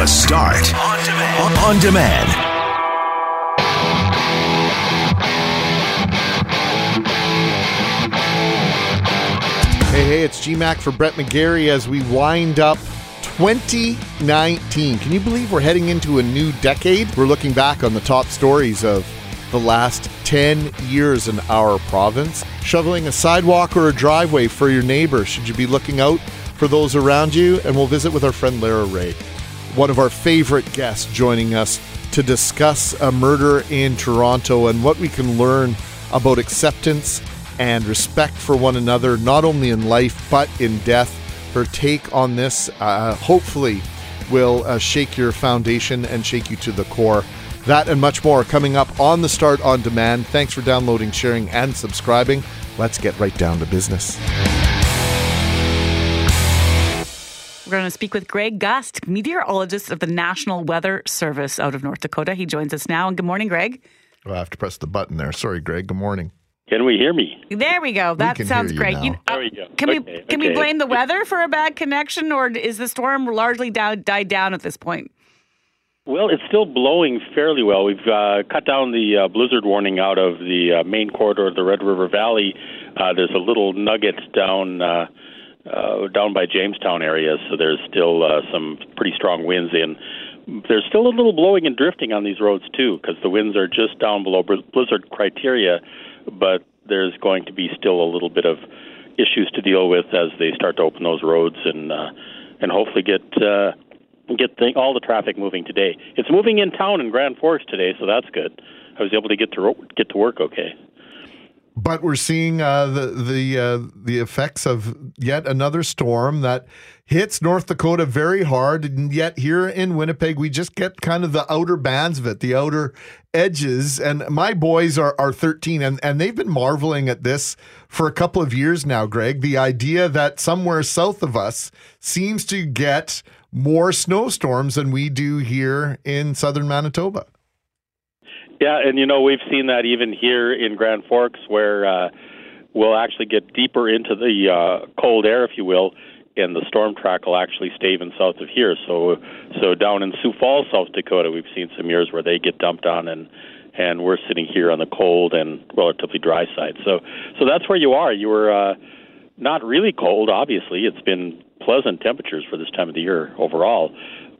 The Start on demand. On demand. Hey, hey, it's GMAC for Brett McGarry as we wind up 2019. Can you believe we're heading into a new decade? We're looking back on the top stories of the last 10 years in our province. Shoveling a sidewalk or a driveway for your neighbor. Should you be looking out for those around you? And we'll visit with our friend Lara Rae, one of our favorite guests, joining us to discuss a murder in Toronto and what we can learn about acceptance and respect for one another, not only in life but in death. Her take on this, uh, hopefully, will uh, shake your foundation and shake you to the core. That and much more coming up on the Start on Demand. Thanks for downloading, sharing, and subscribing. Let's get right down to business. We're going to speak with Greg Gust, meteorologist of the National Weather Service out of North Dakota. He joins us now. And good morning, Greg. Oh, I have to press the button there. Sorry, Greg. Good morning. Can we hear me? There we go. That can sounds hear you great. now. You- uh, There we go. Can Okay, we can we blame the weather for a bad connection, or is the storm largely down, died down at this point? Well, it's still blowing fairly well. We've uh, cut down the uh, blizzard warning out of the uh, main corridor of the Red River Valley. Uh, there's a little nugget down uh, down by Jamestown area, so there's still uh, some pretty strong winds in. There's still a little blowing and drifting on these roads too, because the winds are just down below blizzard criteria, but there's going to be still a little bit of issues to deal with as they start to open those roads and uh, and hopefully get uh, get the, all the traffic moving today. It's moving in town in Grand Forks today, so that's good. I was able to get to ro- get to work okay. But we're seeing uh, the the uh, the effects of yet another storm that hits North Dakota very hard, and yet here in Winnipeg we just get kind of the outer bands of it, the outer edges. And my boys are are 13, and and they've been marveling at this for a couple of years now. Greg, the idea that somewhere south of us seems to get more snowstorms than we do here in southern Manitoba. Yeah, and you know we've seen that even here in Grand Forks, where uh, we'll actually get deeper into the uh, cold air, if you will, and the storm track will actually stay even south of here. So, so down in Sioux Falls, South Dakota, we've seen some years where they get dumped on, and and we're sitting here on the cold and relatively dry side. So, so that's where you are. You were uh, not really cold, obviously. It's been pleasant temperatures for this time of the year overall,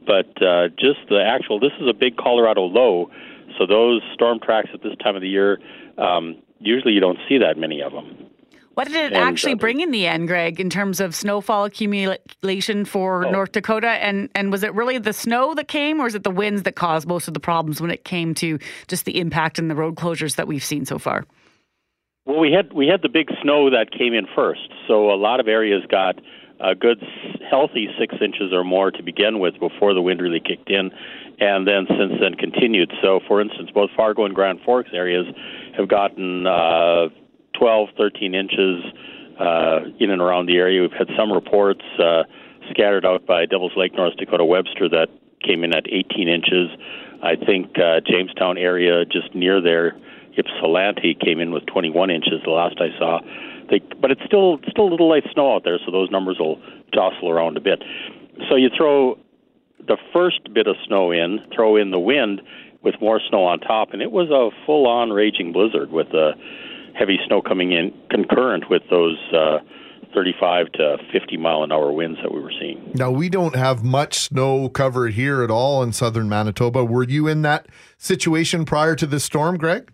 but uh, just the actual. This is a big Colorado low. So those storm tracks at this time of the year, um, usually you don't see that many of them. What did it And, actually uh, bring in the end, Greg, in terms of snowfall accumulation for Oh. North Dakota? And and was it really the snow that came, or is it the winds that caused most of the problems when it came to just the impact and the road closures that we've seen so far? Well, we had we had the big snow that came in first, so a lot of areas got a good healthy six inches or more to begin with before the wind really kicked in, and then since then continued. So, for instance, both Fargo and Grand Forks areas have gotten uh, 12, 13 inches uh, in and around the area. We've had some reports uh, scattered out by Devil's Lake, North Dakota, Webster that came in at 18 inches. I think uh, Jamestown area, just near there, Ypsilanti came in with 21 inches the last I saw. They, but it's still still a little light snow out there, so those numbers will jostle around a bit. So you throw the first bit of snow in, throw in the wind with more snow on top, and it was a full-on raging blizzard with the heavy snow coming in concurrent with those uh, 35 to 50 mile an hour winds that we were seeing. Now, we don't have much snow cover here at all in southern Manitoba. Were you in that situation prior to this storm, Greg?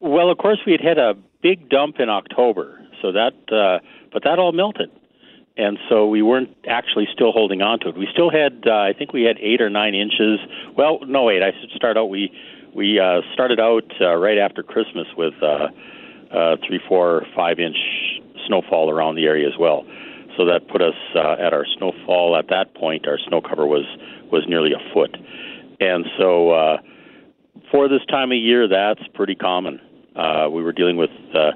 Well, of course, we had had a big dump in October, so that, uh, but that all melted, and so we weren't actually still holding on to it. We still had, uh, I think, we had eight or nine inches. Well, no, wait, I should start out. We we uh, started out uh, right after Christmas with uh, uh, three, four, five inch snowfall around the area as well. So that put us uh, at our snowfall. At that point, our snow cover was was nearly a foot, and so. Uh, for this time of year, that's pretty common. Uh, we were dealing with, uh,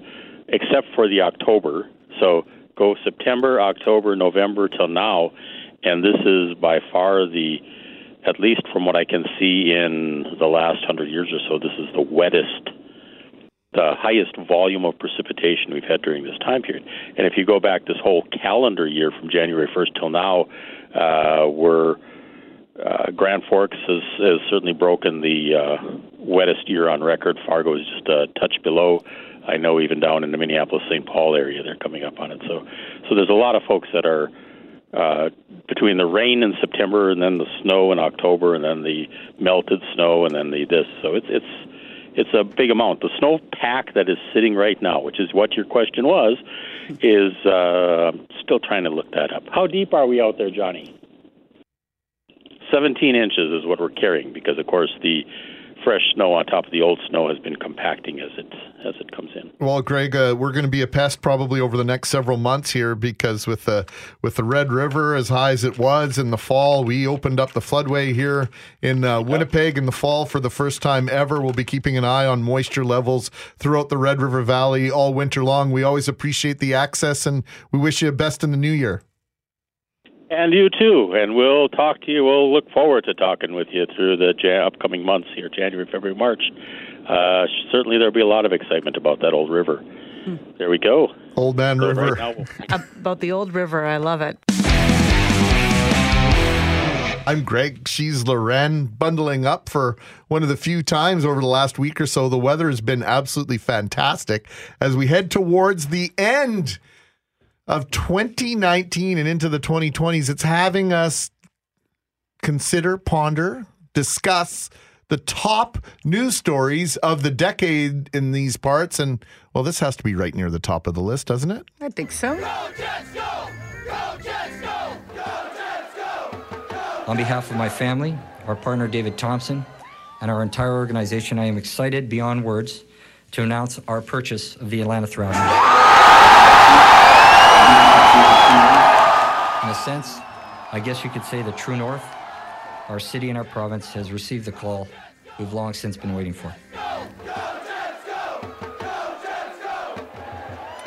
except for the October. So go September, October, November till now, and this is by far the, at least from what I can see in the last hundred years or so, this is the wettest, the highest volume of precipitation we've had during this time period. And if you go back this whole calendar year from January 1st till now, uh, we're uh, Grand Forks has, has certainly broken the uh, wettest year on record. Fargo is just a touch below. I know even down in the Minneapolis St. Paul area, they're coming up on it. So, so there's a lot of folks that are uh, between the rain in September and then the snow in October and then the melted snow and then the this. So it's it's it's a big amount. The snow pack that is sitting right now, which is what your question was, is uh, still trying to look that up. How deep are we out there, Johnny? 17 inches is what we're carrying because, of course, the fresh snow on top of the old snow has been compacting as it as it comes in. Well, Greg, uh, we're going to be a pest probably over the next several months here because with the with the Red River as high as it was in the fall, we opened up the floodway here in uh, Winnipeg in the fall for the first time ever. We'll be keeping an eye on moisture levels throughout the Red River Valley all winter long. We always appreciate the access, and we wish you the best in the new year. And you too. And we'll talk to you. We'll look forward to talking with you through the ja- upcoming months here, January, February, March. Uh, certainly, there'll be a lot of excitement about that old river. Hmm. There we go. Old Man so River. Right now, about the old river. I love it. I'm Greg. She's Loren, bundling up for one of the few times over the last week or so. The weather has been absolutely fantastic as we head towards the end of 2019 and into the 2020s, it's having us consider, ponder, discuss the top news stories of the decade in these parts. And well, this has to be right near the top of the list, doesn't it? I think so. Go Jets, go! Go Jets, go! Go Jets, go! On behalf of my family, our partner David Thompson, and our entire organization, I am excited beyond words to announce our purchase of the Atlanta Thrashers. In a sense, I guess you could say the true north, our city and our province has received the call we've long since been waiting for.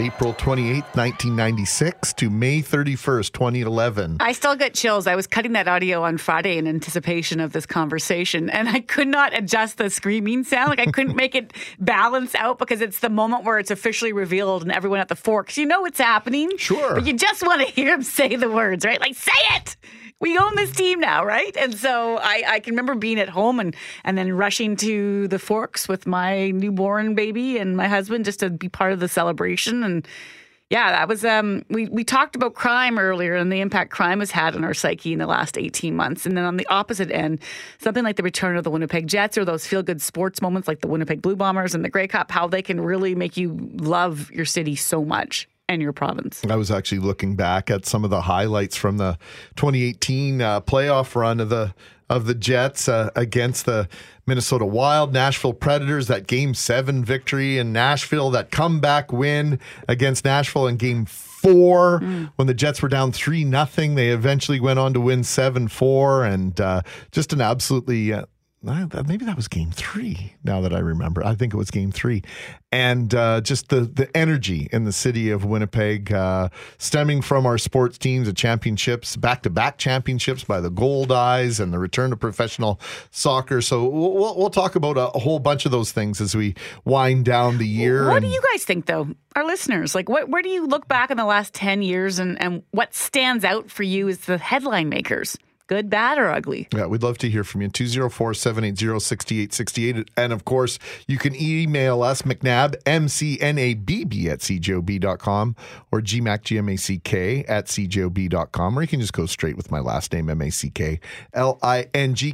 April 28th, 1996 to May 31st, 2011. I still get chills. I was cutting that audio on Friday in anticipation of this conversation, and I could not adjust the screaming sound. Like, I couldn't make it balance out because it's the moment where it's officially revealed and everyone at the forks, you know what's happening. Sure. But you just want to hear him say the words, right? Like, say it! We own this team now, right? And so I, I can remember being at home and and then rushing to the Forks with my newborn baby and my husband just to be part of the celebration and. Yeah, that was um we we talked about crime earlier and the impact crime has had on our psyche in the last 18 months. And then on the opposite end, something like the return of the Winnipeg Jets or those feel good sports moments like the Winnipeg Blue Bombers and the Grey Cup, how they can really make you love your city so much and your province. I was actually looking back at some of the highlights from the 2018 uh, playoff run of the of the Jets uh, against the Minnesota Wild, Nashville Predators, that game seven victory in Nashville, that comeback win against Nashville in game four mm. when the Jets were down three nothing. They eventually went on to win seven four, and uh, just an absolutely uh, maybe that was game three now that I remember. I think it was game three. And uh, just the, the energy in the city of Winnipeg, uh, stemming from our sports teams, the championships, back to back championships by the Goldeyes and the return to professional soccer. So we'll, we'll talk about a, a whole bunch of those things as we wind down the year. What and, do you guys think, though? Our listeners, like, what, where do you look back in the last 10 years and, and what stands out for you as the headline makers? Good, bad, or ugly? Yeah, we'd love to hear from you. 204 780 6868. And of course, you can email us, McNabb, M C N A B B at CJOB.com or GMAC, G M A C K at CJOB.com. Or you can just go straight with my last name, M A C K L I N G.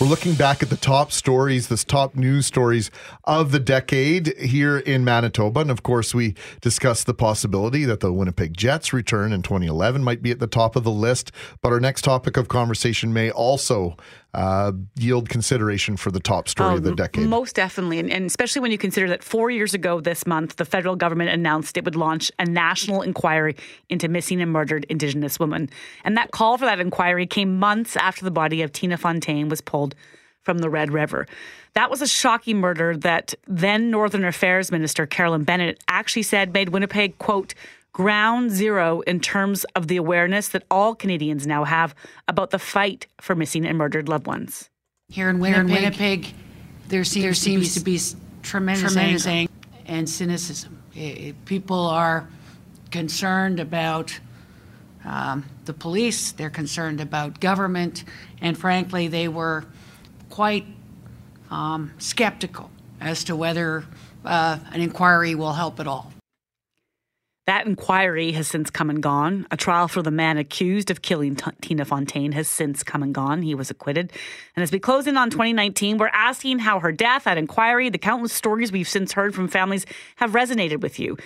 We're looking back at the top stories, the top news stories of the decade here in Manitoba. And of course, we discussed the possibility that the Winnipeg Jets return in 2011 might be at the top of the list. But our next topic of conversation may also uh, yield consideration for the top story of the oh, decade. Most definitely. And, and, especially when you consider that four years ago this month, the federal government announced it would launch a national inquiry into missing and murdered Indigenous women. And that call for that inquiry came months after the body of Tina Fontaine was pulled from the Red River. That was a shocking murder that then Northern Affairs Minister Carolyn Bennett actually said made Winnipeg, quote, ground zero in terms of the awareness that all Canadians now have about the fight for missing and murdered loved ones. Here in Winnipeg, Here in Winnipeg there seems, there seems to, be to be tremendous, tremendous anger and cynicism. It, people are concerned about um, the police, they're concerned about government, and frankly, they were quite um, skeptical as to whether uh, an inquiry will help at all. That inquiry has since come and gone. A trial for the man accused of killing T- Tina Fontaine has since come and gone. He was acquitted. And as we close in on 2019, we're asking how her death, that inquiry, the countless stories we've since heard from families have resonated with you.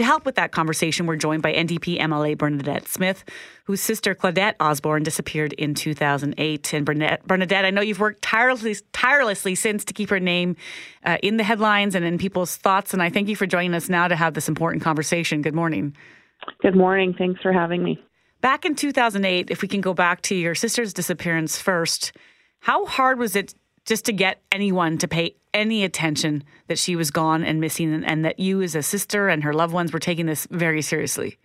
To help with that conversation, we're joined by NDP MLA Bernadette Smith, whose sister Claudette Osborne disappeared in 2008. And Bernadette, Bernadette I know you've worked tirelessly, tirelessly since to keep her name uh, in the headlines and in people's thoughts. And I thank you for joining us now to have this important conversation. Good morning. Good morning. Thanks for having me. Back in 2008, if we can go back to your sister's disappearance first, how hard was it just to get anyone to pay any attention that she was gone and missing, and, and that you, as a sister and her loved ones, were taking this very seriously?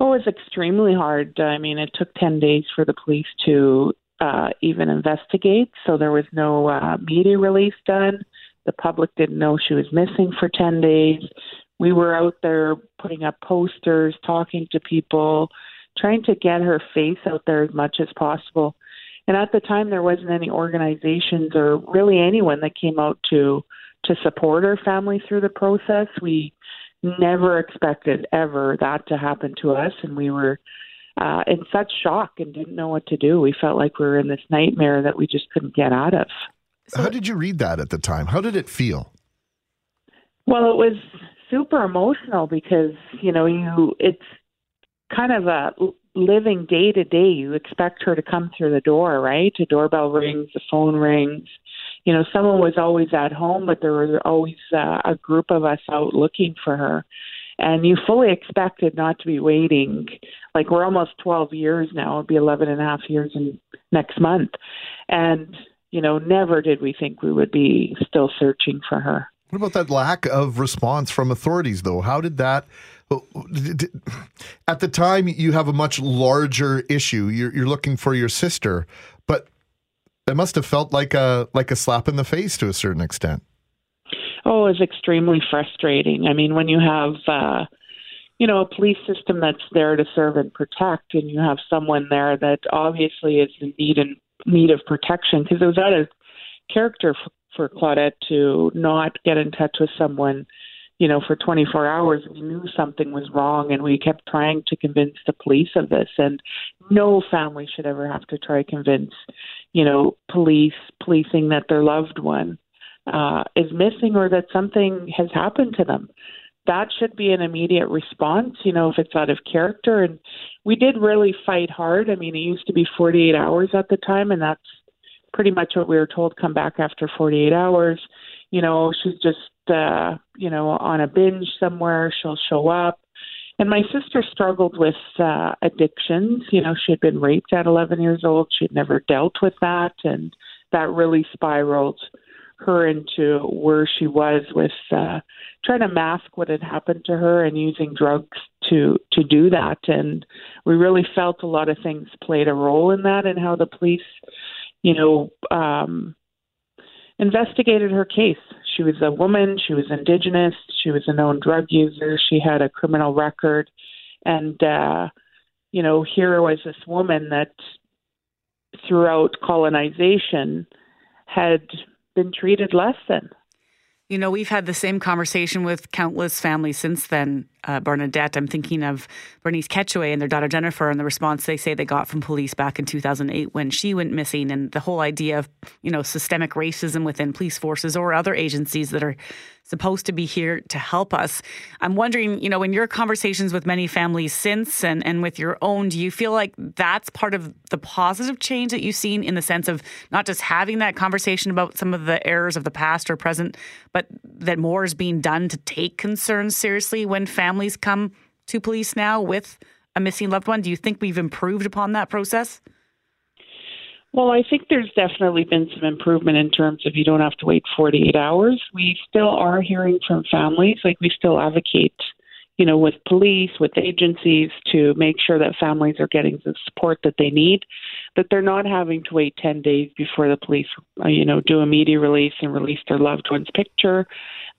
Oh, it was extremely hard. I mean, it took 10 days for the police to uh, even investigate, so there was no uh, media release done. The public didn't know she was missing for 10 days. We were out there putting up posters, talking to people, trying to get her face out there as much as possible. And at the time, there wasn't any organizations or really anyone that came out to to support our family through the process. We never expected ever that to happen to us, and we were uh, in such shock and didn't know what to do. We felt like we were in this nightmare that we just couldn't get out of. How did you read that at the time? How did it feel? Well, it was super emotional because you know you it's kind of a living day to day. You expect her to come through the door, right? A doorbell rings, the phone rings. You know, someone was always at home, but there was always uh, a group of us out looking for her. And you fully expected not to be waiting. Like we're almost 12 years now. It'll be 11 and a half years in next month. And, you know, never did we think we would be still searching for her. What about that lack of response from authorities, though? How did that at the time you have a much larger issue. You're, you're looking for your sister, but it must have felt like a like a slap in the face to a certain extent. Oh, it's extremely frustrating. I mean, when you have uh, you know a police system that's there to serve and protect, and you have someone there that obviously is in need and need of protection, because it was out of character for, Claudette to not get in touch with someone you know, for 24 hours, we knew something was wrong and we kept trying to convince the police of this. And no family should ever have to try to convince, you know, police, policing that their loved one uh, is missing or that something has happened to them. That should be an immediate response, you know, if it's out of character. And we did really fight hard. I mean, it used to be 48 hours at the time, and that's pretty much what we were told come back after 48 hours. You know, she's just uh, you know, on a binge somewhere. She'll show up. And my sister struggled with uh, addictions. You know, she had been raped at 11 years old. She'd never dealt with that. And that really spiraled her into where she was with uh, trying to mask what had happened to her and using drugs to to do that. And we really felt a lot of things played a role in that and how the police, you know, um, investigated her case. She was a woman, she was indigenous, she was a known drug user, she had a criminal record. And, uh, you know, here was this woman that throughout colonization had been treated less than. You know, we've had the same conversation with countless families since then, uh, Bernadette. I'm thinking of Bernice Catcheway and their daughter Jennifer and the response they say they got from police back in 2008 when she went missing, and the whole idea of, you know, systemic racism within police forces or other agencies that are supposed to be here to help us. I'm wondering, you know, in your conversations with many families since and, and with your own, do you feel like that's part of the positive change that you've seen in the sense of not just having that conversation about some of the errors of the past or present, but that more is being done to take concerns seriously when families come to police now with a missing loved one? Do you think we've improved upon that process? Well, I think there's definitely been some improvement in terms of you don't have to wait 48 hours. We still are hearing from families, like we still advocate, you know, with police, with agencies to make sure that families are getting the support that they need, that they're not having to wait 10 days before the police, uh, you know, do a media release and release their loved one's picture,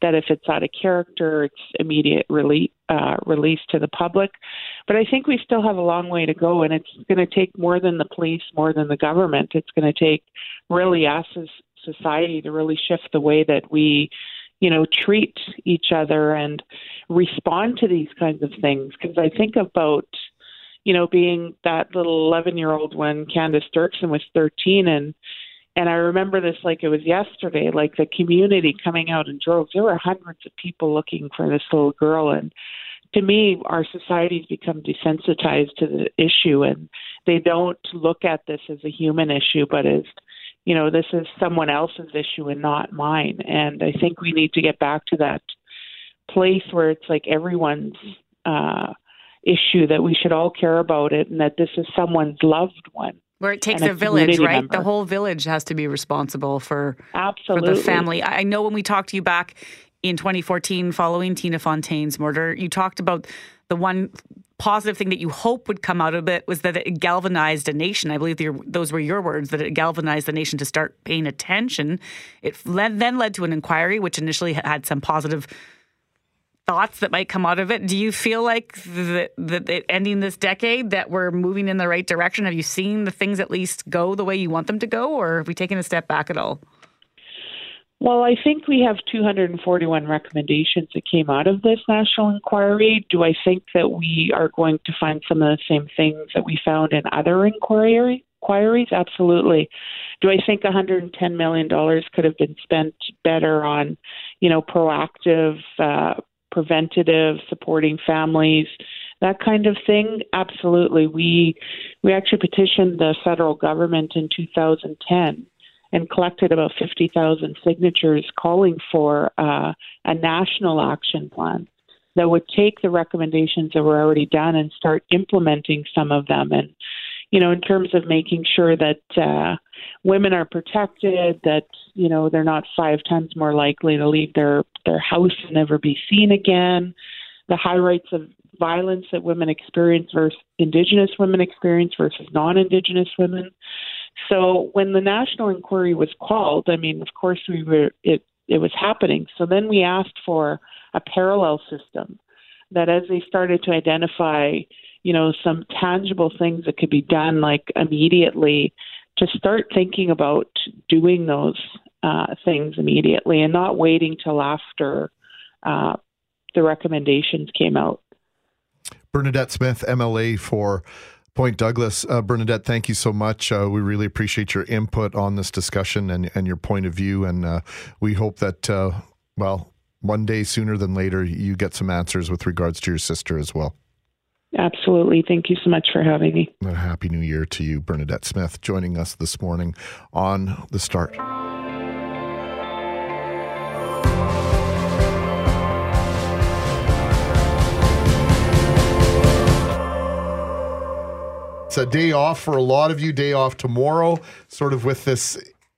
that if it's out of character, it's immediate release, uh, release to the public. But I think we still have a long way to go, and it's going to take more than the police, more than the government. It's going to take really us as society to really shift the way that we you know, treat each other and respond to these kinds of things. Because I think about, you know, being that little 11 year old when Candace Derksen was 13 and and I remember this like it was yesterday, like the community coming out in droves. There were hundreds of people looking for this little girl and to me, our society's become desensitized to the issue and they don't look at this as a human issue, but as you know, this is someone else's issue and not mine. And I think we need to get back to that place where it's like everyone's uh, issue that we should all care about it and that this is someone's loved one. Where it takes a, a village, right? Member. The whole village has to be responsible for, Absolutely. for the family. I know when we talked to you back in 2014 following Tina Fontaine's murder, you talked about the one positive thing that you hope would come out of it was that it galvanized a nation. I believe those were your words that it galvanized the nation to start paying attention. It led, then led to an inquiry, which initially had some positive thoughts that might come out of it. Do you feel like that, that ending this decade that we're moving in the right direction? Have you seen the things at least go the way you want them to go, or have we taken a step back at all? Well, I think we have 241 recommendations that came out of this national inquiry. Do I think that we are going to find some of the same things that we found in other inquiry, inquiries? Absolutely. Do I think 110 million dollars could have been spent better on, you know, proactive, uh, preventative, supporting families? that kind of thing absolutely we we actually petitioned the federal government in 2010 and collected about 50,000 signatures calling for uh, a national action plan that would take the recommendations that were already done and start implementing some of them. And, you know, in terms of making sure that uh, women are protected, that, you know, they're not five times more likely to leave their, their house and never be seen again, the high rates of violence that women experience versus Indigenous women experience versus non Indigenous women. So when the national inquiry was called, I mean, of course, we were it it was happening. So then we asked for a parallel system that, as they started to identify, you know, some tangible things that could be done, like immediately, to start thinking about doing those uh, things immediately and not waiting till after uh, the recommendations came out. Bernadette Smith, MLA for Point Douglas. Uh, Bernadette, thank you so much. Uh, we really appreciate your input on this discussion and, and your point of view. And uh, we hope that, uh, well, one day sooner than later, you get some answers with regards to your sister as well. Absolutely. Thank you so much for having me. A happy new year to you, Bernadette Smith, joining us this morning on The Start. It's a day off for a lot of you, day off tomorrow, sort of with this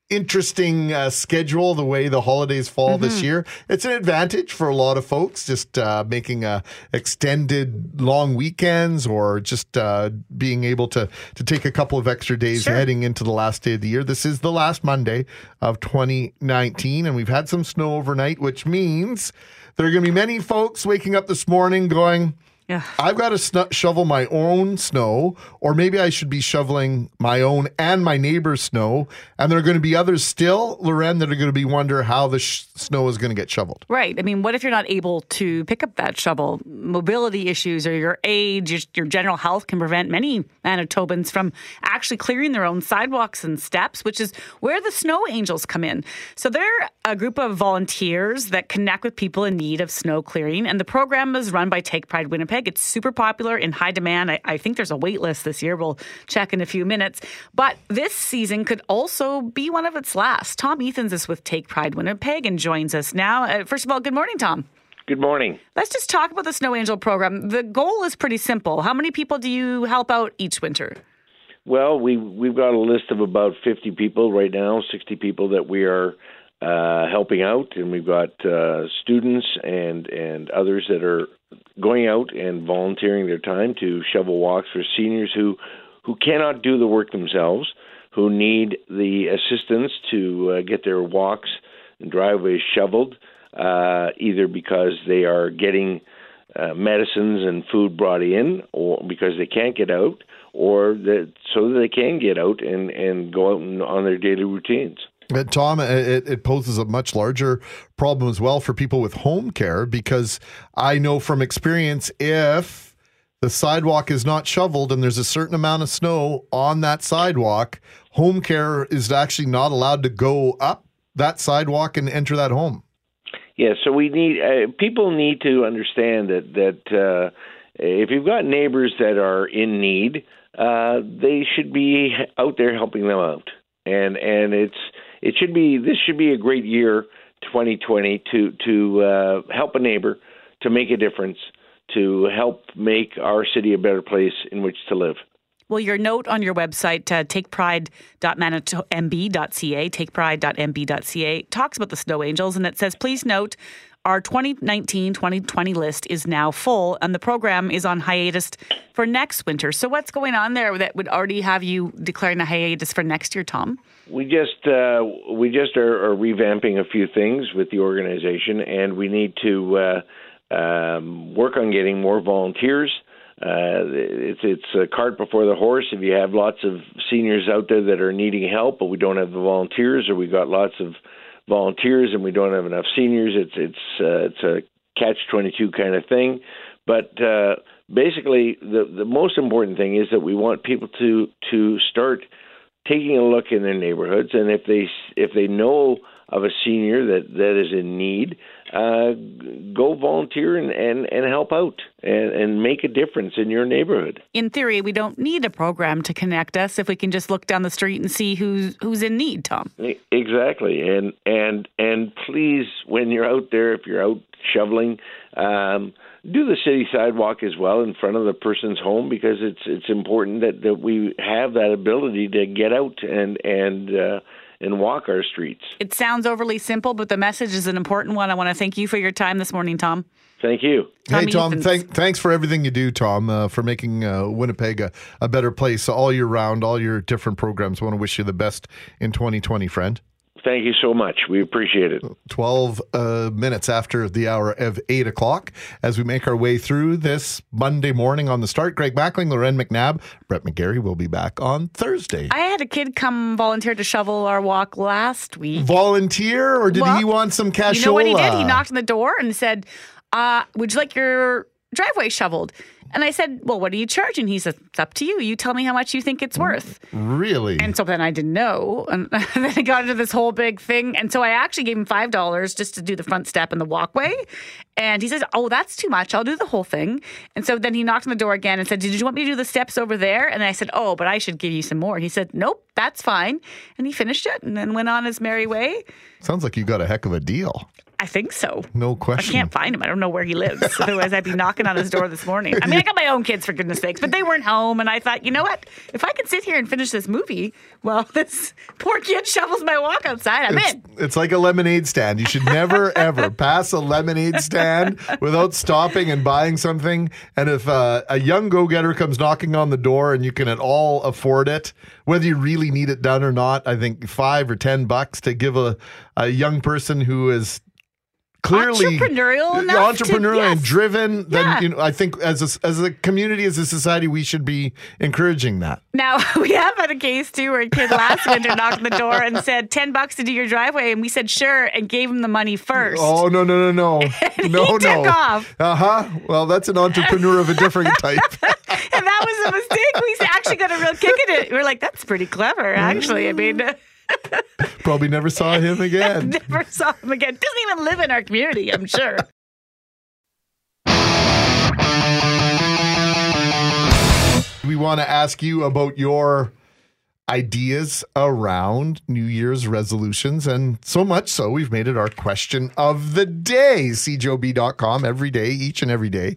interesting uh, schedule the way the holidays fall mm-hmm. this year it's an advantage for a lot of folks just uh, making uh, extended long weekends or just uh, being able to to take a couple of extra days sure. heading into the last day of the year this is the last monday of 2019 and we've had some snow overnight which means there are going to be many folks waking up this morning going yeah. I've got to sn- shovel my own snow, or maybe I should be shoveling my own and my neighbor's snow. And there are going to be others still, Loren, that are going to be wonder how the sh- snow is going to get shoveled. Right. I mean, what if you're not able to pick up that shovel? Mobility issues or your age, your, your general health can prevent many Manitobans from actually clearing their own sidewalks and steps, which is where the snow angels come in. So they're a group of volunteers that connect with people in need of snow clearing, and the program is run by Take Pride Winnipeg. Winnipeg. It's super popular in high demand. I, I, think there's a wait list this year. We'll check in a few minutes. But this season could also be one of its last. Tom Ethans is with Take Pride Winnipeg and joins us now. Uh, first of all, good morning, Tom. Good morning. Let's just talk about the Snow Angel program. The goal is pretty simple. How many people do you help out each winter? Well, we we've got a list of about 50 people right now, 60 people that we are uh, helping out, and we've got uh, students and and others that are going out and volunteering their time to shovel walks for seniors who who cannot do the work themselves, who need the assistance to uh, get their walks and driveways shoveled, uh, either because they are getting uh, medicines and food brought in, or because they can't get out, or that so that they can get out and and go out and, on their daily routines. Uh, Tom, it, it poses a much larger problem as well for people with home care because I know from experience if the sidewalk is not shoveled and there's a certain amount of snow on that sidewalk, home care is actually not allowed to go up that sidewalk and enter that home. Yeah, so we need uh, people need to understand that that uh, if you've got neighbors that are in need, uh, they should be out there helping them out, and and it's it should be this should be a great year, 2020, to to uh, help a neighbor, to make a difference, to help make our city a better place in which to live. Well, your note on your website, uh, takepride.manitoba.mb.ca, takepride.mb.ca, talks about the Snow Angels, and it says, please note, our 2019-2020 list is now full, and the program is on hiatus for next winter. So what's going on there that would already have you declaring a hiatus for next year, Tom? We just uh, we just are, are, revamping a few things with the organization, and we need to uh, um, work on getting more volunteers. Uh, it's it's a cart before the horse. If you have lots of seniors out there that are needing help, but we don't have the volunteers, or we've got lots of volunteers and we don't have enough seniors, it's it's uh, it's a catch twenty two kind of thing. But uh, basically, the the most important thing is that we want people to to start taking a look in their neighborhoods, and if they if they know of a senior that that is in need, uh, go volunteer and, and, and help out and, and make a difference in your neighborhood. In theory, we don't need a program to connect us if we can just look down the street and see who's who's in need. Tom. Exactly, and and and please, when you're out there, if you're out shoveling. Um, do the city sidewalk as well in front of the person's home because it's it's important that, that we have that ability to get out and and uh, and walk our streets. It sounds overly simple, but the message is an important one. I want to thank you for your time this morning, Tom. Thank you. Tommy hey, Tom, thank, thanks for everything you do, Tom, uh, for making uh, Winnipeg a, a, better place all year round, all your different programs. I want to wish you the best in 2020, friend. Thank you so much. We appreciate it. 12 uh, minutes after the hour of 8 o'clock as we make our way through this Monday morning on the start. Greg Mackling, Loren McNabb, Brett McGarry will be back on Thursday. I had a kid come volunteer to shovel our walk last week. Volunteer, or did well, he want some cashola? You know what he did? He knocked on the door and said, uh, Would you like your driveway shoveled? And I said, Well, what are you charging? He said, It's up to you. You tell me how much you think it's worth. Really? And so then I didn't know. And then I got into this whole big thing. And so I actually gave him $5 just to do the front step and the walkway. And he says, Oh, that's too much. I'll do the whole thing. And so then he knocked on the door again and said, Did you want me to do the steps over there? And I said, Oh, but I should give you some more. He said, Nope, that's fine. And he finished it and then went on his merry way. Sounds like you got a heck of a deal. I think so. No question. I can't find him. I don't know where he lives. Otherwise, I'd be knocking on his door this morning. I mean, I got my own kids for goodness sakes, but they weren't home, and I thought, you know what? If I can sit here and finish this movie, well, this poor kid shovels my walk outside. I'm it's, in. It's like a lemonade stand. You should never ever pass a lemonade stand without stopping and buying something. And if uh, a young go-getter comes knocking on the door and you can at all afford it, whether you really need it done or not, I think five or ten bucks to give a, a young person who is clearly entrepreneurial, entrepreneurial to, yes. and driven. Then yeah. you know, I think as a, as a community, as a society, we should be encouraging that. Now we have had a case too where a kid last winter knocked on the door and said ten bucks to do your driveway, and we said sure and gave him the money first. Oh no no no no no no! Uh huh. Well, that's an entrepreneur of a different type. and that was a mistake. We actually got a real kick at it. We we're like, that's pretty clever, actually. I mean. Probably never saw him again. never saw him again. Doesn't even live in our community, I'm sure. We want to ask you about your ideas around New Year's resolutions. And so much so, we've made it our question of the day. CJOB.com every day, each and every day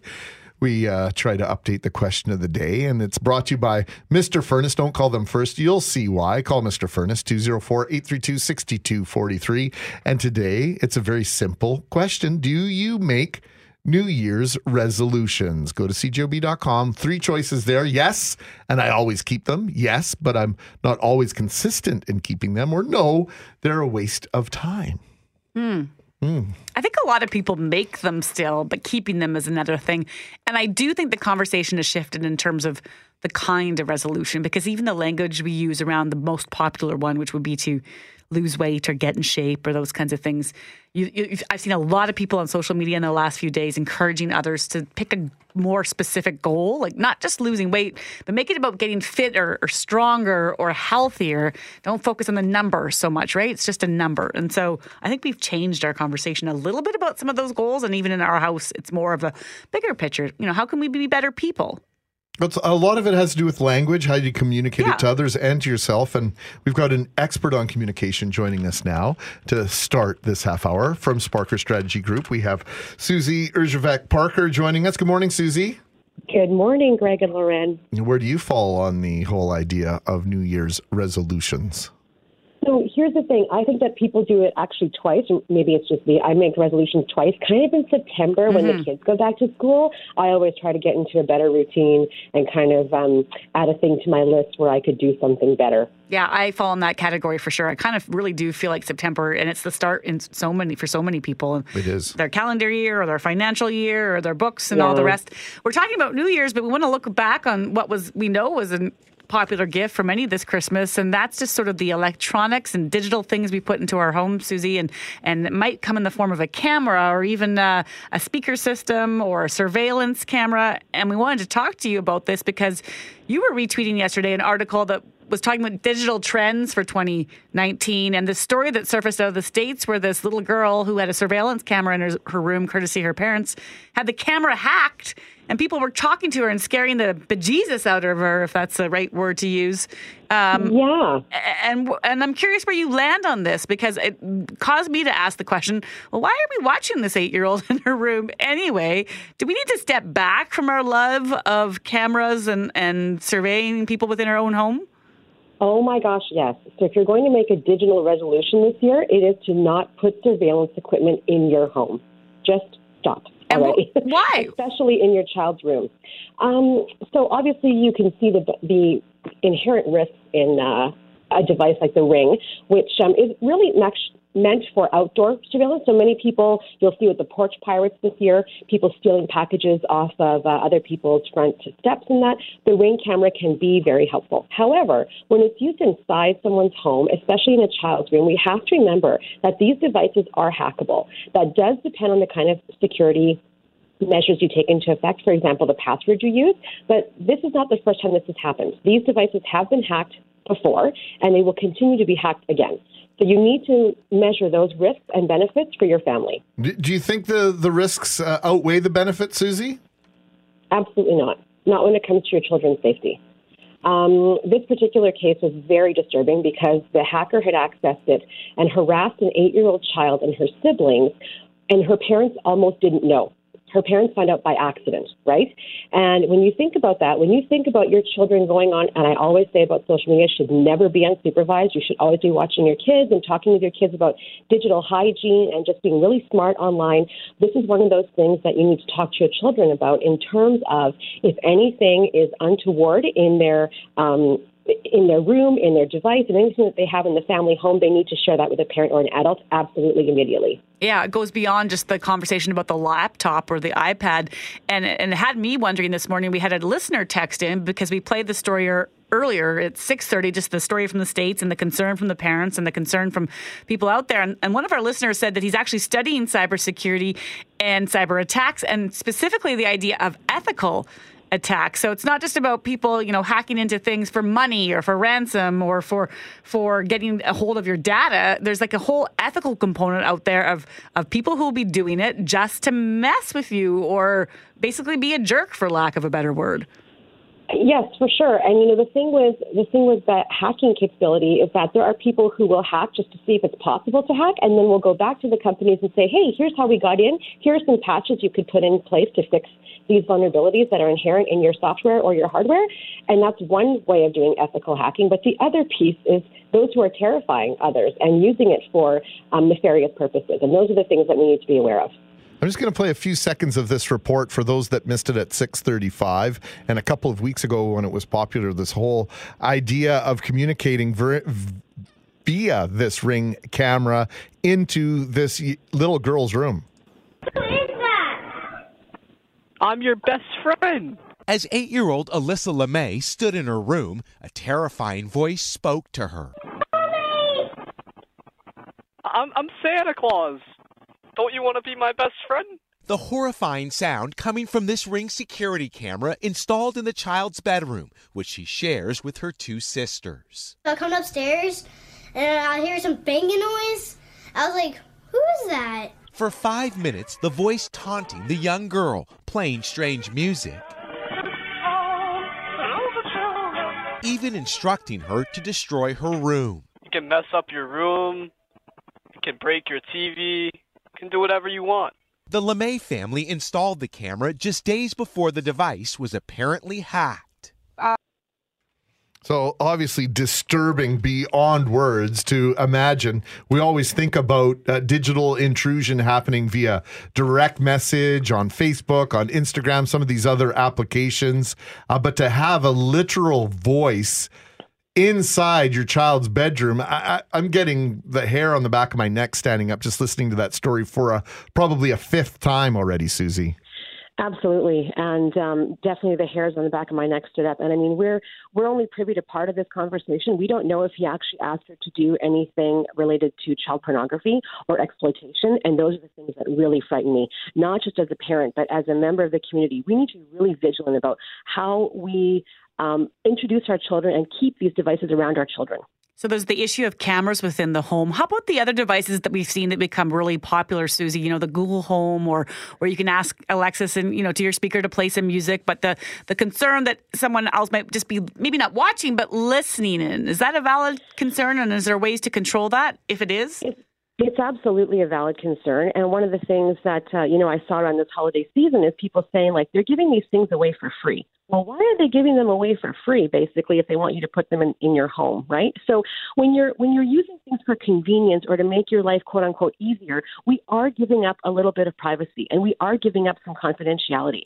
we uh, try to update the question of the day, and it's brought to you by Mr. Furnace. Don't call them first. You'll see why. Call Mr. Furnace, 204 832 6243. And today, it's a very simple question Do you make New Year's resolutions. Go to cjob.com. Three choices there. Yes, and I always keep them. Yes, but I'm not always consistent in keeping them. Or no, they're a waste of time. Hmm. I think a lot of people make them still, but keeping them is another thing. And I do think the conversation has shifted in terms of the kind of resolution because even the language we use around the most popular one, which would be to lose weight or get in shape or those kinds of things. You, I've seen a lot of people on social media in the last few days encouraging others to pick a more specific goal, like not just losing weight, but make it about getting fitter or stronger or healthier. Don't focus on the number so much, right? It's just a number. And so I think we've changed our conversation a little bit about some of those goals. And even in our house, it's more of a bigger picture. You know, how can we be better people? But a lot of it has to do with language, how you communicate Yeah. it to others and to yourself. And we've got an expert on communication joining us now to start this half hour from Sparker Strategy Group. We have Susie Erjavec Parker joining us. Good morning, Susie. Good morning, Greg and Loren. Where do you fall on the whole idea of New Year's resolutions? So here's the thing. I think that people do it actually twice, or maybe it's just me. I make resolutions twice, kind of in September when the kids go back to school. I always try to get into a better routine and kind of um, add a thing to my list where I could do something better. Yeah, I fall in that category for sure. I kind of really do feel like September, and it's the start in so many for so many people. It is. their calendar year or their financial year or their books and all the rest. We're talking about New Year's, but we want to look back on what was we know was a popular gift for many this Christmas, and that's just sort of the electronics and digital things we put into our home, Susie, and and it might come in the form of a camera or even uh, a speaker system or a surveillance camera. And we wanted to talk to you about this because you were retweeting yesterday an article that was talking about digital trends for 2019 and the story that surfaced out of the States where this little girl who had a surveillance camera in her, her room, courtesy her parents, had the camera hacked and people were talking to her and scaring the bejesus out of her, if that's the right word to use. Um, yeah. and and I'm curious where you land on this because it caused me to ask the question: Well, why are we watching this eight-year-old in her room anyway? Do we need to step back from our love of cameras and and surveying people within our own home? Oh my gosh, yes. So if you're going to make a digital resolution this year, it is to not put surveillance equipment in your home. Just stop. And wh- already. why? Especially in your child's room. Um, so obviously, you can see the the inherent risks in uh, a device like the Ring, which um, is really meant for outdoor surveillance. So many people, you'll see with the porch pirates this year, people stealing packages off of uh, other people's front steps and that. The Ring camera can be very helpful. However, when it's used inside someone's home, especially in a child's room, we have to remember that these devices are hackable. That does depend on the kind of security measures you take into effect, for example, the password you use. But this is not the first time this has happened. These devices have been hacked before, and they will continue to be hacked again. So you need to measure those risks and benefits for your family. Do you think the, the risks uh, outweigh the benefits, Susie? Absolutely not. Not when it comes to your children's safety. Um, this particular case was very disturbing because the hacker had accessed it and harassed an eight year old child and her siblings, and her parents almost didn't know. Her parents found out by accident, right? And when you think about that, when you think about your children going on, and I always say about social media should never be unsupervised. You should always be watching your kids and talking with your kids about digital hygiene and just being really smart online. This is one of those things that you need to talk to your children about in terms of if anything is untoward in their um, in their room, in their device, and anything that they have in the family home, they need to share that with a parent or an adult absolutely immediately. Yeah, it goes beyond just the conversation about the laptop or the iPad, and and it had me wondering this morning. We had a listener text in because we played the story er, earlier at six thirty, just the story from the states and the concern from the parents and the concern from people out there. And, and one of our listeners said that he's actually studying cybersecurity and cyber attacks, and specifically the idea of ethical attack. So it's not just about people, you know, hacking into things for money or for ransom or for for getting a hold of your data. There's like a whole ethical component out there of of people who will be doing it just to mess with you or basically be a jerk for lack of a better word. Yes, for sure. And you know, the thing with the thing with that hacking capability is that there are people who will hack just to see if it's possible to hack, and then we'll go back to the companies and say, "Hey, here's how we got in. Here are some patches you could put in place to fix these vulnerabilities that are inherent in your software or your hardware." And that's one way of doing ethical hacking. But the other piece is those who are terrifying others and using it for um, nefarious purposes. And those are the things that we need to be aware of. I'm just going to play a few seconds of this report for those that missed it at 6:35 and a couple of weeks ago when it was popular this whole idea of communicating ver- via this ring camera into this little girl's room. Who is that? I'm your best friend. As eight year old Alyssa LeMay stood in her room, a terrifying voice spoke to her. I'm I'm Santa Claus. Don't you want to be my best friend? The horrifying sound coming from this ring security camera installed in the child's bedroom, which she shares with her two sisters. I come upstairs and I hear some banging noise. I was like, who is that? For five minutes, the voice taunting the young girl, playing strange music, even instructing her to destroy her room. You can mess up your room. You can break your TV. You can do whatever you want. The LeMay family installed the camera just days before the device was apparently hacked. So obviously disturbing beyond words to imagine. We always think about uh, digital intrusion happening via direct message on Facebook, on Instagram, some of these other applications, uh, but to have a literal voice inside your child's bedroom, I, I'm getting the hair on the back of my neck standing up just listening to that story for a probably a fifth time already, Susie. Absolutely, and um, definitely the hairs on the back of my neck stood up. And I mean, we're we're only privy to part of this conversation. We don't know if he actually asked her to do anything related to child pornography or exploitation, and those are the things that really frighten me. Not just as a parent, but as a member of the community, we need to be really vigilant about how we um, introduce our children and keep these devices around our children. So there's the issue of cameras within the home. How about the other devices that we've seen that become really popular, Susie? You know, the Google Home, or where you can ask Alexis and you know to your speaker to play some music. But the the concern that someone else might just be maybe not watching but listening in is that a valid concern? And is there ways to control that if it is? It's, it's absolutely a valid concern, and one of the things that uh, you know I saw around this holiday season is people saying like they're giving these things away for free. Well, why are they giving them away for free? Basically, if they want you to put them in, in your home, right? So when you're when you're using things for convenience or to make your life quote unquote easier, we are giving up a little bit of privacy and we are giving up some confidentiality.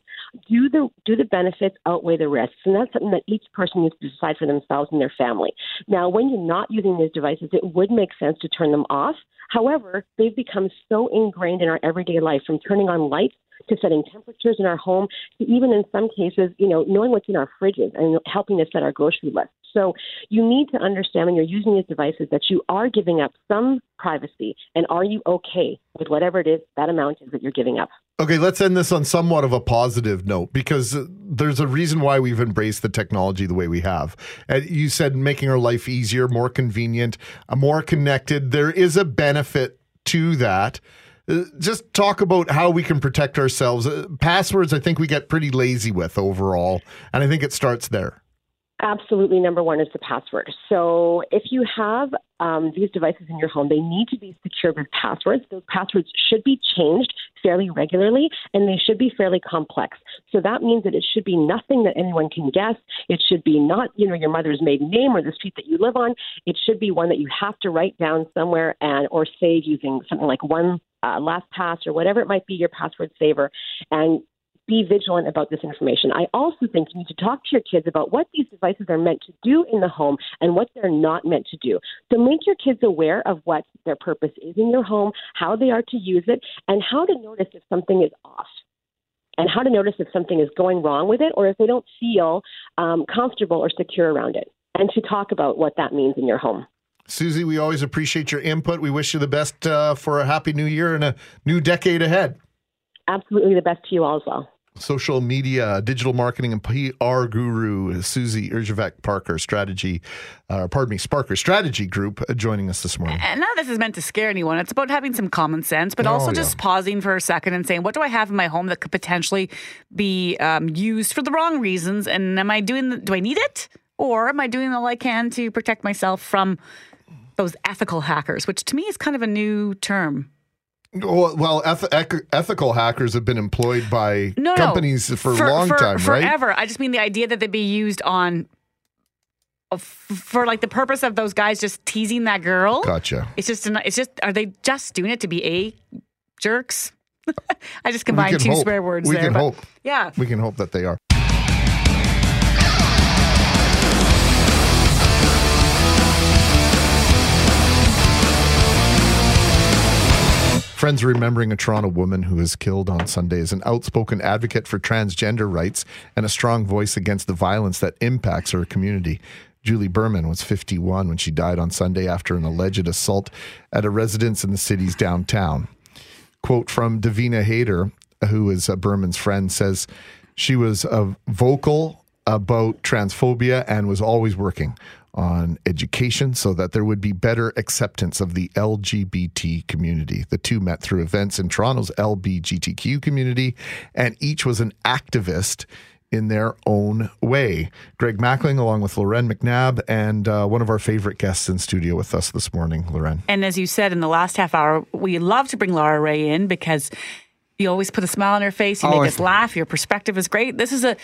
Do the do the benefits outweigh the risks? And that's something that each person needs to decide for themselves and their family. Now, when you're not using these devices, it would make sense to turn them off. However, they've become so ingrained in our everyday life from turning on lights to setting temperatures in our home, to even in some cases, you know, knowing what's in our fridges and helping us set our grocery list. So you need to understand when you're using these devices that you are giving up some privacy, and are you okay with whatever it is that amount is that you're giving up? Okay, let's end this on somewhat of a positive note because there's a reason why we've embraced the technology the way we have. And you said making our life easier, more convenient, uh, more connected. There is a benefit to that. Uh, Just talk about how we can protect ourselves. Uh, Passwords, I think we get pretty lazy with overall, and I think it starts there. Absolutely, number one is the password. So if you have um, these devices in your home, they need to be secured with passwords. Those passwords should be changed fairly regularly and they should be fairly complex. So that means that it should be nothing that anyone can guess. It should be not, you know, your mother's maiden name or the street that you live on. It should be one that you have to write down somewhere and or save using something like one uh, LastPass or whatever it might be, your password saver, and be vigilant about this information. I also think you need to talk to your kids about what these devices are meant to do in the home and what they're not meant to do. So make your kids aware of what their purpose is in your home, how they are to use it, and how to notice if something is off. And how to notice if something is going wrong with it or if they don't feel um, comfortable or secure around it. And to talk about what that means in your home. Susie, we always appreciate your input. We wish you the best uh, for a happy new year and a new decade ahead. Absolutely the best to you all as well. Social media, digital marketing, and PR guru Susie Erjavec Parker, strategy, uh, pardon me, Sparker Strategy Group, uh, joining us this morning. And none of this is meant to scare anyone. It's about having some common sense, but Oh, also yeah. just pausing for a second and saying, what do I have in my home that could potentially be um, used for the wrong reasons? And am I doing, the, do I need it? Or am I doing all I can to protect myself from those ethical hackers, which to me is kind of a new term. Well, well eth- ec- ethical hackers have been employed by No, no, companies for, a long for- time, right? Forever. I just mean the idea that they'd be used on uh, for like the purpose of those guys just teasing that girl. Gotcha. It's just, an- it's just, are they just doing it to be a jerks? I just combined two hope. swear words We there. can hope. Yeah. We can hope that they are. Friends remembering a Toronto woman who was killed on Sunday as an outspoken advocate for transgender rights and a strong voice against the violence that impacts her community. Julie Berman was 51 when she died on Sunday after an alleged assault at a residence in the city's downtown. Quote from Davina Hayter, who is uh, Berman's friend, says she was uh, vocal about transphobia and was always working on education so that there would be better acceptance of the LGBT community. The two met through events in Toronto's LBGTQ community, and each was an activist in their own way. Greg Mackling, along with Loren McNabb, and uh, one of our favorite guests in studio with us this morning, Loren. And as you said in the last half hour, we love to bring Lara Rae in because you always put a smile on her face. You Oh, make us laugh. Your perspective is great. This is a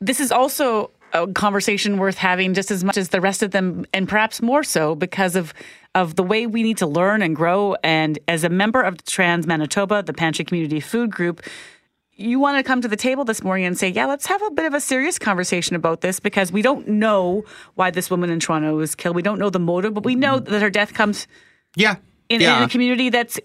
this is also a conversation worth having just as much as the rest of them, and perhaps more so because of of the way we need to learn and grow. And as a member of Trans Manitoba, the Pantry Community Food Group, you want to come to the table this morning and say, yeah, let's have a bit of a serious conversation about this because we don't know why this woman in Toronto was killed. We don't know the motive, but we know mm-hmm. that her death comes Yeah. in, yeah. in a community that's,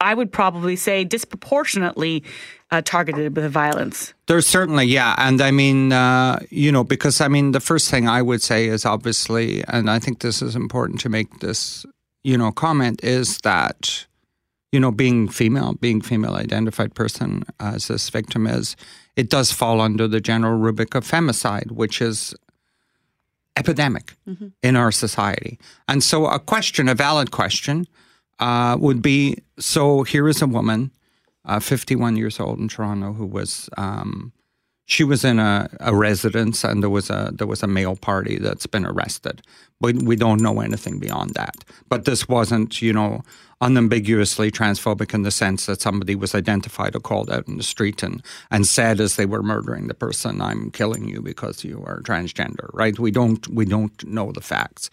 I would probably say, disproportionately uh, targeted with violence. There's certainly, yeah. And I mean, uh, you know, because I mean, the first thing I would say is obviously, and I think this is important to make this, you know, comment is that, you know, being female, being female identified person as this victim is, it does fall under the general rubric of femicide, which is epidemic in our society. And so a question, a valid question, uh, would be so here is a woman, uh, 51 years old in Toronto, who was. Um, she was in a, a residence, and there was a there was a male party that's been arrested. We we don't know anything beyond that. But this wasn't, you know, unambiguously transphobic in the sense that somebody was identified or called out in the street and and said as they were murdering the person, "I'm killing you because you are transgender." Right? We don't we don't know the facts.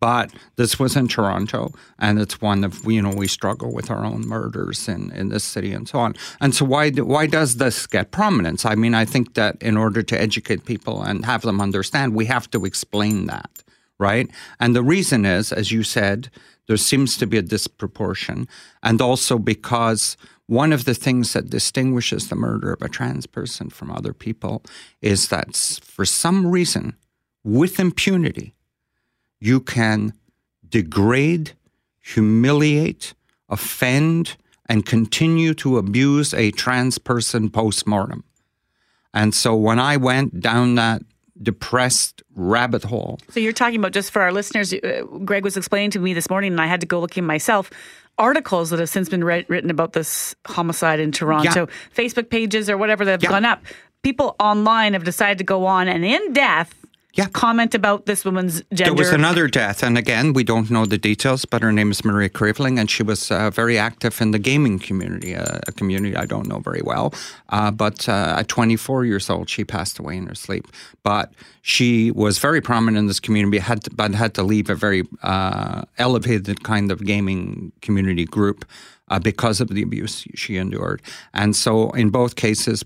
But this was in Toronto, and it's one of you know we struggle with our own murders in, in this city and so on. And so why do- why does this get prominence? I mean, I think that in order to educate people and have them understand, we have to explain that, right? And the reason is, as you said, there seems to be a disproportion, and also because one of the things that distinguishes the murder of a trans person from other people is that for some reason, with impunity you can degrade, humiliate, offend, and continue to abuse a trans person post mortem. And so when I went down that depressed rabbit hole, So you're talking about just for our listeners. Uh, Greg was explaining to me this morning, and I had to go looking myself. Articles that have since been read, written about this homicide in Toronto, Facebook pages or whatever that have gone up. People online have decided to go on and in death comment about this woman's gender. There was another death, and again, we don't know the details, but her name is Maria Craveling, and she was uh, very active in the gaming community, uh, a community I don't know very well. Uh, but uh, at 24 years old, she passed away in her sleep. But she was very prominent in this community, had to, but had to leave a very uh, elevated kind of gaming community group uh, because of the abuse she endured. And so, in both cases,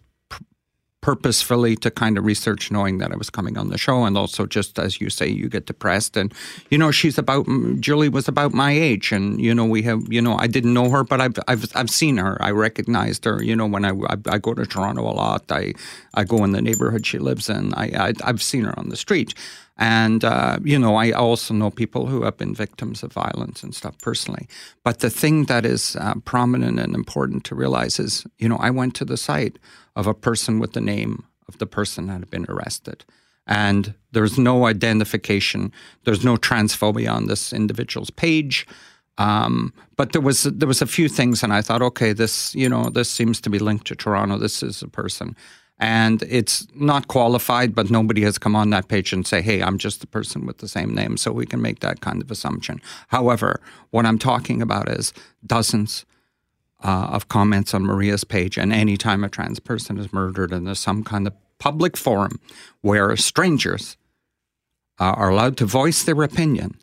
purposefully to kind of research knowing that I was coming on the show and also just as you say you get depressed. And you know she's about Julie was about my age and you know we have you know I didn't know her but I've I've I've seen her. I recognized her you know when I I, I go to Toronto a lot. I I go in the neighborhood she lives in. I, I I've seen her on the street and, uh, you know, I also know people who have been victims of violence and stuff personally. But the thing that is uh, prominent and important to realize is, you know, I went to the site of a person with the name of the person that had been arrested. And there's no identification, there's no transphobia on this individual's page. Um, but there was there was a few things, and I thought, okay, this you know this seems to be linked to Toronto. This is a person, and it's not qualified, but nobody has come on that page and say, hey, I'm just the person with the same name, so we can make that kind of assumption. However, what I'm talking about is dozens uh, of comments on Maria's page, and anytime a trans person is murdered, and there's some kind of public forum where strangers uh, are allowed to voice their opinion,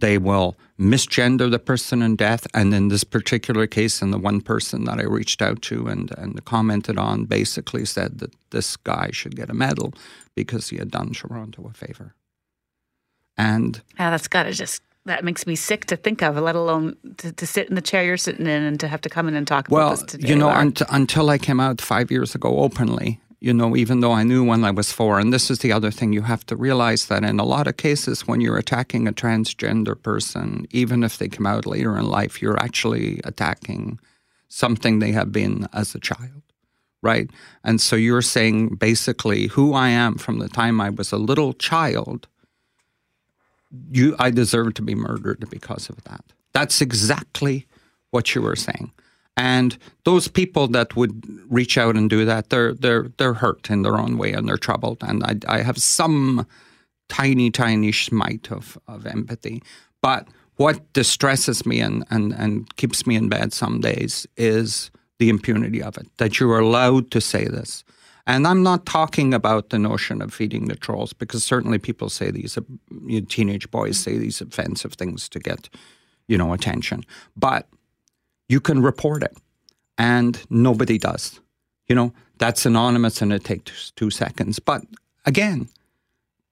They will misgender the person in death. And in this particular case, and the one person that I reached out to and, and commented on basically said that this guy should get a medal because he had done Toronto a favor. And Yeah, that's got to just that makes me sick to think of, let alone to, to sit in the chair you're sitting in and to have to come in and talk well, about this today. you know, unt- until I came out five years ago openly, you know, even though I knew when I was four, and this is the other thing you have to realize that in a lot of cases, when you're attacking a transgender person, even if they come out later in life, you're actually attacking something they have been as a child, right? And so you're saying basically who I am from the time I was a little child. You, I deserve to be murdered because of that. That's exactly what you were saying. And those people that would reach out and do that, they're they're they're hurt in their own way and they're troubled. And I, I have some tiny, tiny smite of, of empathy. But what distresses me and, and, and keeps me in bed some days is the impunity of it, that you are allowed to say this. And I'm not talking about the notion of feeding the trolls, because certainly people say these, you know, teenage boys say these offensive things to get, you know, attention. But you can report it, and nobody does. You know, that's anonymous and it takes two seconds. But again,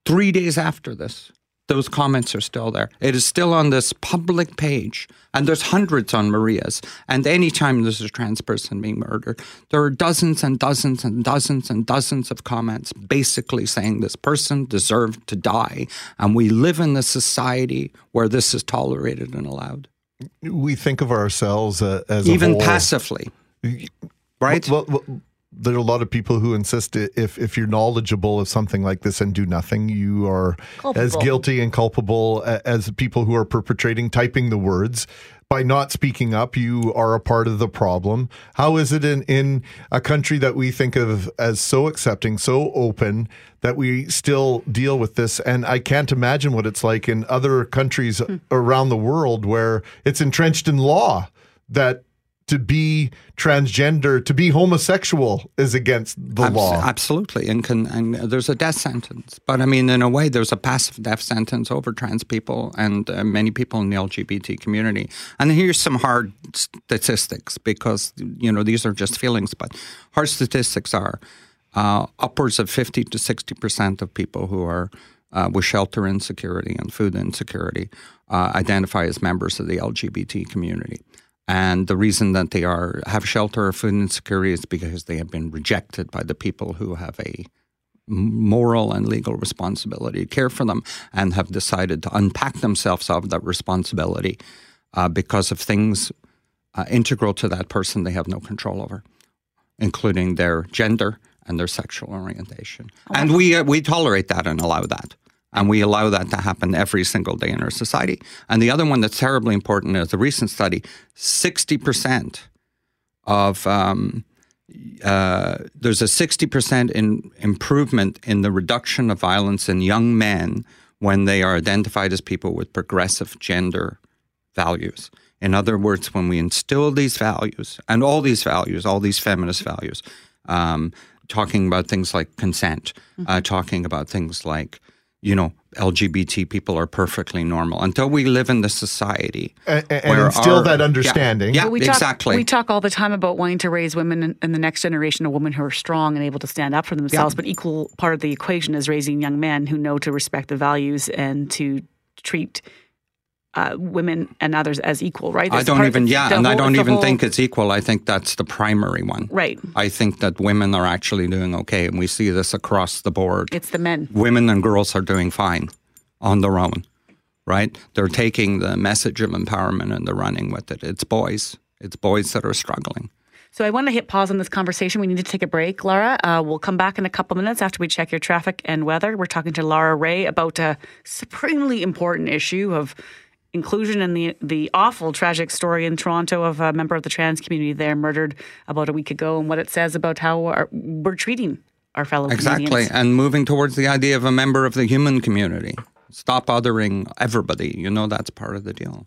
three days after this, those comments are still there. It is still on this public page, and there's hundreds on Maria's. And anytime there's a trans person being murdered, there are dozens and dozens and dozens and dozens of comments basically saying this person deserved to die. And we live in a society where this is tolerated and allowed. We think of ourselves uh, as a Even whole- passively. Right? Well, well, well, there are a lot of people who insist if if you're knowledgeable of something like this and do nothing, you are as guilty and culpable a- as people who are perpetrating typing the words. By not speaking up, you are a part of the problem. How is it in, in a country that we think of as so accepting, so open, that we still deal with this? And I can't imagine what it's like in other countries hmm. around the world where it's entrenched in law that to be transgender, to be homosexual is against the Abs- law. Absolutely, and can and there's a death sentence. But I mean, in a way, there's a passive death sentence over trans people and uh, many people in the LGBT community. And here's some hard statistics because you know these are just feelings, but hard statistics are uh, upwards of fifty to sixty percent of people who are uh, with shelter insecurity and food insecurity uh, identify as members of the LGBT community. And the reason that they are have shelter or food insecurity is because they have been rejected by the people who have a moral and legal responsibility to care for them and have decided to unpack themselves of that responsibility uh, because of things uh, integral to that person they have no control over, including their gender and their sexual orientation. And we uh, we tolerate that and allow that. And we allow that to happen every single day in our society. And the other one that's terribly important is a recent study 60% of, um, uh, there's a 60% in improvement in the reduction of violence in young men when they are identified as people with progressive gender values. In other words, when we instill these values and all these values, all these feminist values, um, talking about things like consent, uh, talking about things like, you know, LGBT people are perfectly normal until we live in the society and, and where instill our- that understanding. Yeah, But we talk, exactly. We talk all the time about wanting to raise women in, and the next generation of women who are strong and able to stand up for themselves. But equal part of the equation is raising young men who know to respect the values and to treat uh, women and others as equal. Right? I don't even, yeah, whole- and I don't even whole- think it's equal. I think that's the primary one. Right. I think that women are actually doing okay, and we see this across the board. It's the men. Women and girls are doing fine on their own, right? They're taking the message of empowerment and they're running with it. It's boys. It's boys that are struggling. So I want to hit pause on this conversation. We need to take a break, Lara. Uh, we'll come back in a couple minutes after we check your traffic and weather. We're talking to Lara Rae about a supremely important issue of inclusion in the the awful tragic story in Toronto of a member of the trans community there murdered about a week ago, and what it says about how our, we're treating our fellow Exactly. And moving towards the idea of a member of the human community. Stop othering everybody. You know that's part of the deal.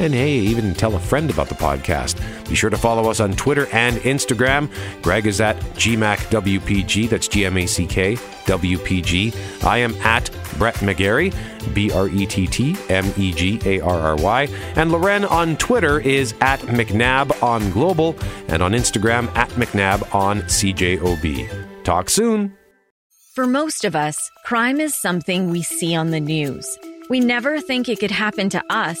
And hey, even tell a friend about the podcast. Be sure to follow us on Twitter and Instagram. Greg is at GMACWPG, that's G M A C K WPG. I am at Brett Megarry, B R E T T M E G A R R Y. And Loren on Twitter is at McNab on Global and on Instagram at McNab on CJOB. Talk soon. For most of us, crime is something we see on the news. We never think it could happen to us